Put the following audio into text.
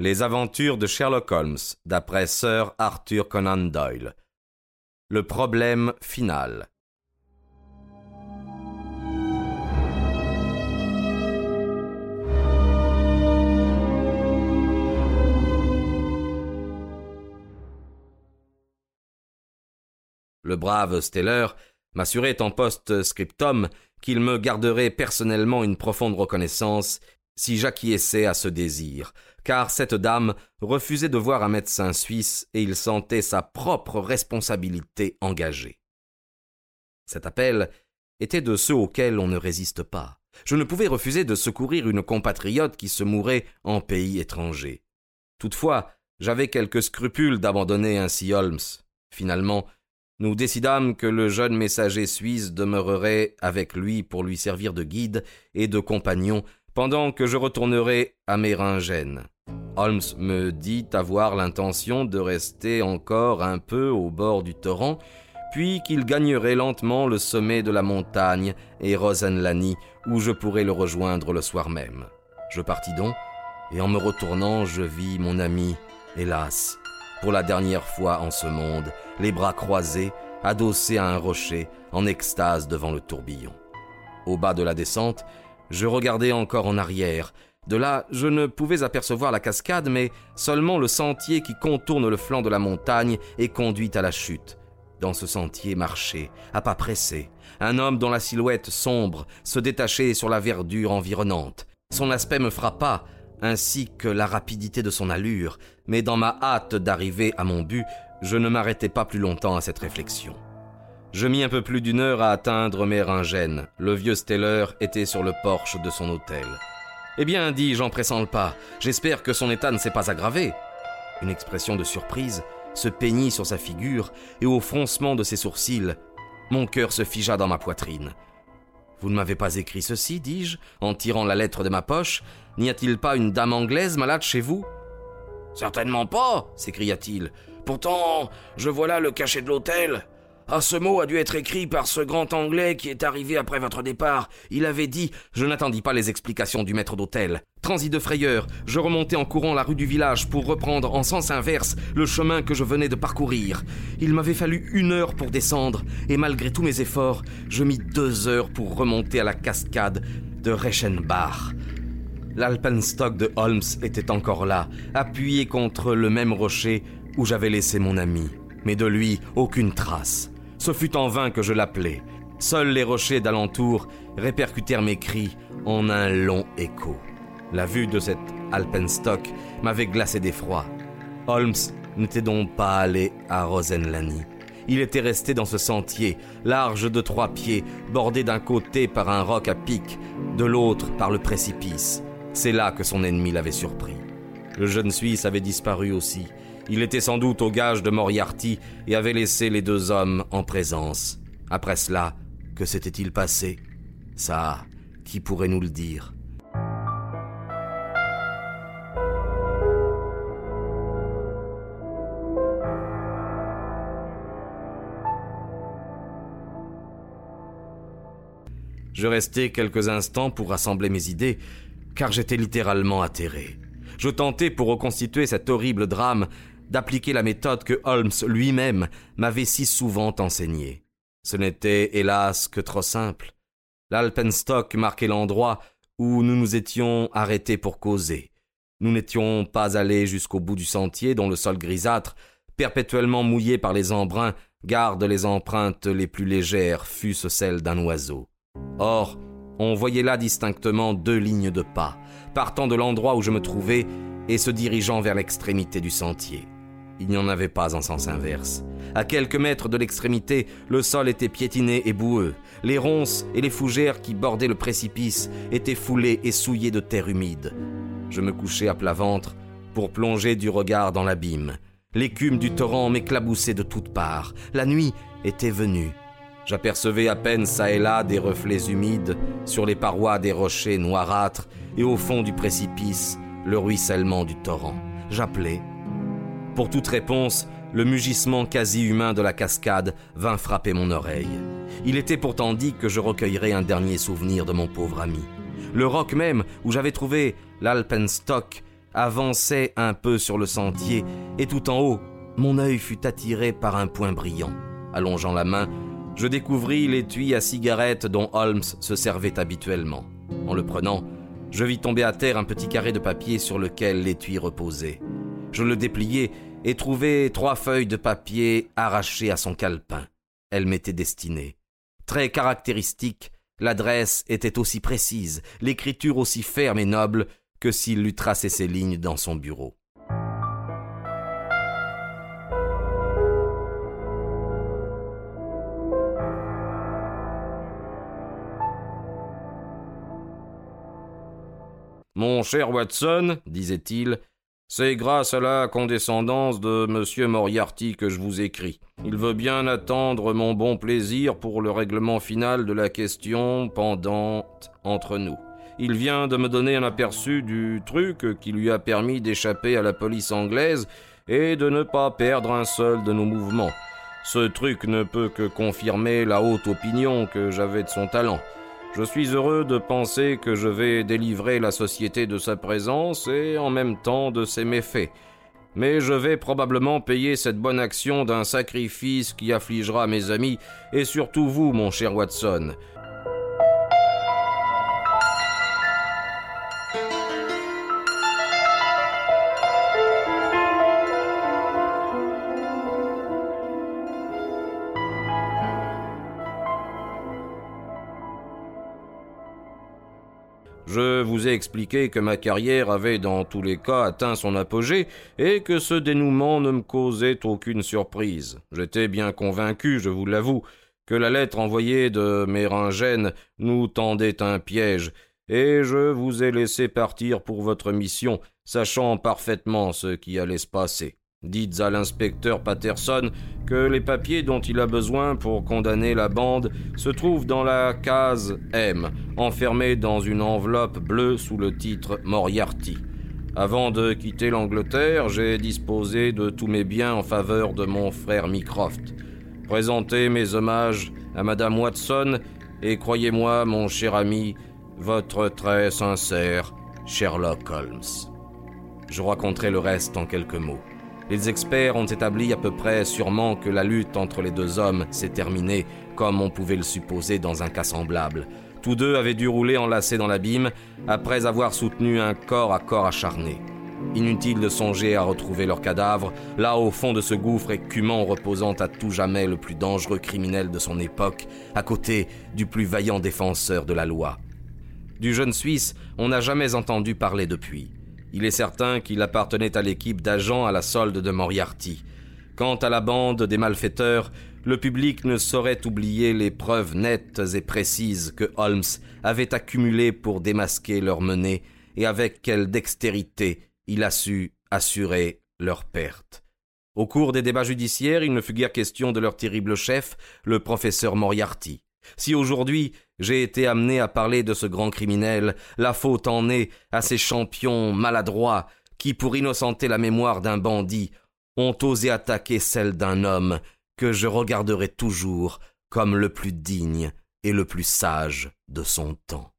Les aventures de Sherlock Holmes, d'après Sir Arthur Conan Doyle. Le problème final. Le brave Steller m'assurait en post-scriptum qu'il me garderait personnellement une profonde reconnaissance si j'acquiesçais à ce désir, car cette dame refusait de voir un médecin suisse et il sentait sa propre responsabilité engagée. Cet appel était de ceux auxquels on ne résiste pas. Je ne pouvais refuser de secourir une compatriote qui se mourait en pays étranger. Toutefois, j'avais quelques scrupules d'abandonner ainsi Holmes. Finalement, nous décidâmes que le jeune messager suisse demeurerait avec lui pour lui servir de guide et de compagnon pendant que je retournerai à Méringen. Holmes me dit avoir l'intention de rester encore un peu au bord du torrent, puis qu'il gagnerait lentement le sommet de la montagne et Rosenlani, où je pourrais le rejoindre le soir même. Je partis donc, et en me retournant, je vis mon ami, hélas, pour la dernière fois en ce monde, les bras croisés, adossé à un rocher, en extase devant le tourbillon. Au bas de la descente, je regardais encore en arrière. De là, je ne pouvais apercevoir la cascade, mais seulement le sentier qui contourne le flanc de la montagne et conduit à la chute. Dans ce sentier marchait, à pas pressés, un homme dont la silhouette sombre se détachait sur la verdure environnante. Son aspect me frappa, ainsi que la rapidité de son allure, mais dans ma hâte d'arriver à mon but, je ne m'arrêtai pas plus longtemps à cette réflexion. Je mis un peu plus d'une heure à atteindre Méringen. Le vieux Steller était sur le porche de son hôtel. Eh bien, dis-je en pressant le pas, j'espère que son état ne s'est pas aggravé. Une expression de surprise se peignit sur sa figure et au froncement de ses sourcils, mon cœur se figea dans ma poitrine. Vous ne m'avez pas écrit ceci, dis-je, en tirant la lettre de ma poche. N'y a-t-il pas une dame anglaise malade chez vous? Certainement pas, s'écria-t-il. Pourtant, je vois là le cachet de l'hôtel. Ah, ce mot a dû être écrit par ce grand Anglais qui est arrivé après votre départ. Il avait dit. Je n'attendis pas les explications du maître d'hôtel. Transi de frayeur, je remontai en courant la rue du village pour reprendre en sens inverse le chemin que je venais de parcourir. Il m'avait fallu une heure pour descendre, et malgré tous mes efforts, je mis deux heures pour remonter à la cascade de Reichenbach. L'alpenstock de Holmes était encore là, appuyé contre le même rocher où j'avais laissé mon ami. Mais de lui, aucune trace. Ce fut en vain que je l'appelai. Seuls les rochers d'alentour répercutèrent mes cris en un long écho. La vue de cet alpenstock m'avait glacé d'effroi. Holmes n'était donc pas allé à Rosenlani. Il était resté dans ce sentier, large de trois pieds, bordé d'un côté par un roc à pic, de l'autre par le précipice. C'est là que son ennemi l'avait surpris. Le jeune Suisse avait disparu aussi, il était sans doute au gage de Moriarty et avait laissé les deux hommes en présence. Après cela, que s'était-il passé? Ça, qui pourrait nous le dire? Je restai quelques instants pour rassembler mes idées, car j'étais littéralement atterré. Je tentais pour reconstituer cet horrible drame d'appliquer la méthode que Holmes lui-même m'avait si souvent enseignée. Ce n'était, hélas, que trop simple. L'Alpenstock marquait l'endroit où nous nous étions arrêtés pour causer. Nous n'étions pas allés jusqu'au bout du sentier dont le sol grisâtre, perpétuellement mouillé par les embruns, garde les empreintes les plus légères, fût-ce celles d'un oiseau. Or, on voyait là distinctement deux lignes de pas, partant de l'endroit où je me trouvais et se dirigeant vers l'extrémité du sentier. Il n'y en avait pas en sens inverse. À quelques mètres de l'extrémité, le sol était piétiné et boueux. Les ronces et les fougères qui bordaient le précipice étaient foulées et souillées de terre humide. Je me couchai à plat ventre pour plonger du regard dans l'abîme. L'écume du torrent m'éclaboussait de toutes parts. La nuit était venue. J'apercevais à peine çà et là des reflets humides sur les parois des rochers noirâtres et au fond du précipice le ruissellement du torrent. J'appelais, pour toute réponse, le mugissement quasi humain de la cascade vint frapper mon oreille. Il était pourtant dit que je recueillerais un dernier souvenir de mon pauvre ami. Le roc même, où j'avais trouvé l'Alpenstock, avançait un peu sur le sentier, et tout en haut, mon œil fut attiré par un point brillant. Allongeant la main, je découvris l'étui à cigarette dont Holmes se servait habituellement. En le prenant, je vis tomber à terre un petit carré de papier sur lequel l'étui reposait. Je le dépliai et trouvai trois feuilles de papier arrachées à son calepin. Elles m'étaient destinées. Très caractéristique, l'adresse était aussi précise, l'écriture aussi ferme et noble que s'il eût tracé ses lignes dans son bureau. Mon cher Watson, disait-il, c'est grâce à la condescendance de M. Moriarty que je vous écris. Il veut bien attendre mon bon plaisir pour le règlement final de la question pendante entre nous. Il vient de me donner un aperçu du truc qui lui a permis d'échapper à la police anglaise et de ne pas perdre un seul de nos mouvements. Ce truc ne peut que confirmer la haute opinion que j'avais de son talent. Je suis heureux de penser que je vais délivrer la société de sa présence et en même temps de ses méfaits. Mais je vais probablement payer cette bonne action d'un sacrifice qui affligera mes amis et surtout vous, mon cher Watson. Je vous ai expliqué que ma carrière avait dans tous les cas atteint son apogée et que ce dénouement ne me causait aucune surprise. J'étais bien convaincu, je vous l'avoue, que la lettre envoyée de Méringène nous tendait un piège, et je vous ai laissé partir pour votre mission, sachant parfaitement ce qui allait se passer. Dites à l'inspecteur Patterson que les papiers dont il a besoin pour condamner la bande se trouvent dans la case M, enfermée dans une enveloppe bleue sous le titre Moriarty. Avant de quitter l'Angleterre, j'ai disposé de tous mes biens en faveur de mon frère Mycroft. Présentez mes hommages à Madame Watson et croyez-moi, mon cher ami, votre très sincère Sherlock Holmes. Je raconterai le reste en quelques mots. Les experts ont établi à peu près sûrement que la lutte entre les deux hommes s'est terminée, comme on pouvait le supposer dans un cas semblable. Tous deux avaient dû rouler enlacés dans l'abîme, après avoir soutenu un corps à corps acharné. Inutile de songer à retrouver leur cadavre, là au fond de ce gouffre écumant reposant à tout jamais le plus dangereux criminel de son époque, à côté du plus vaillant défenseur de la loi. Du jeune Suisse, on n'a jamais entendu parler depuis. Il est certain qu'il appartenait à l'équipe d'agents à la solde de Moriarty. Quant à la bande des malfaiteurs, le public ne saurait oublier les preuves nettes et précises que Holmes avait accumulées pour démasquer leur menée et avec quelle dextérité il a su assurer leur perte. Au cours des débats judiciaires, il ne fut guère question de leur terrible chef, le professeur Moriarty. Si aujourd'hui j'ai été amené à parler de ce grand criminel, la faute en est à ces champions maladroits qui, pour innocenter la mémoire d'un bandit, ont osé attaquer celle d'un homme que je regarderai toujours comme le plus digne et le plus sage de son temps.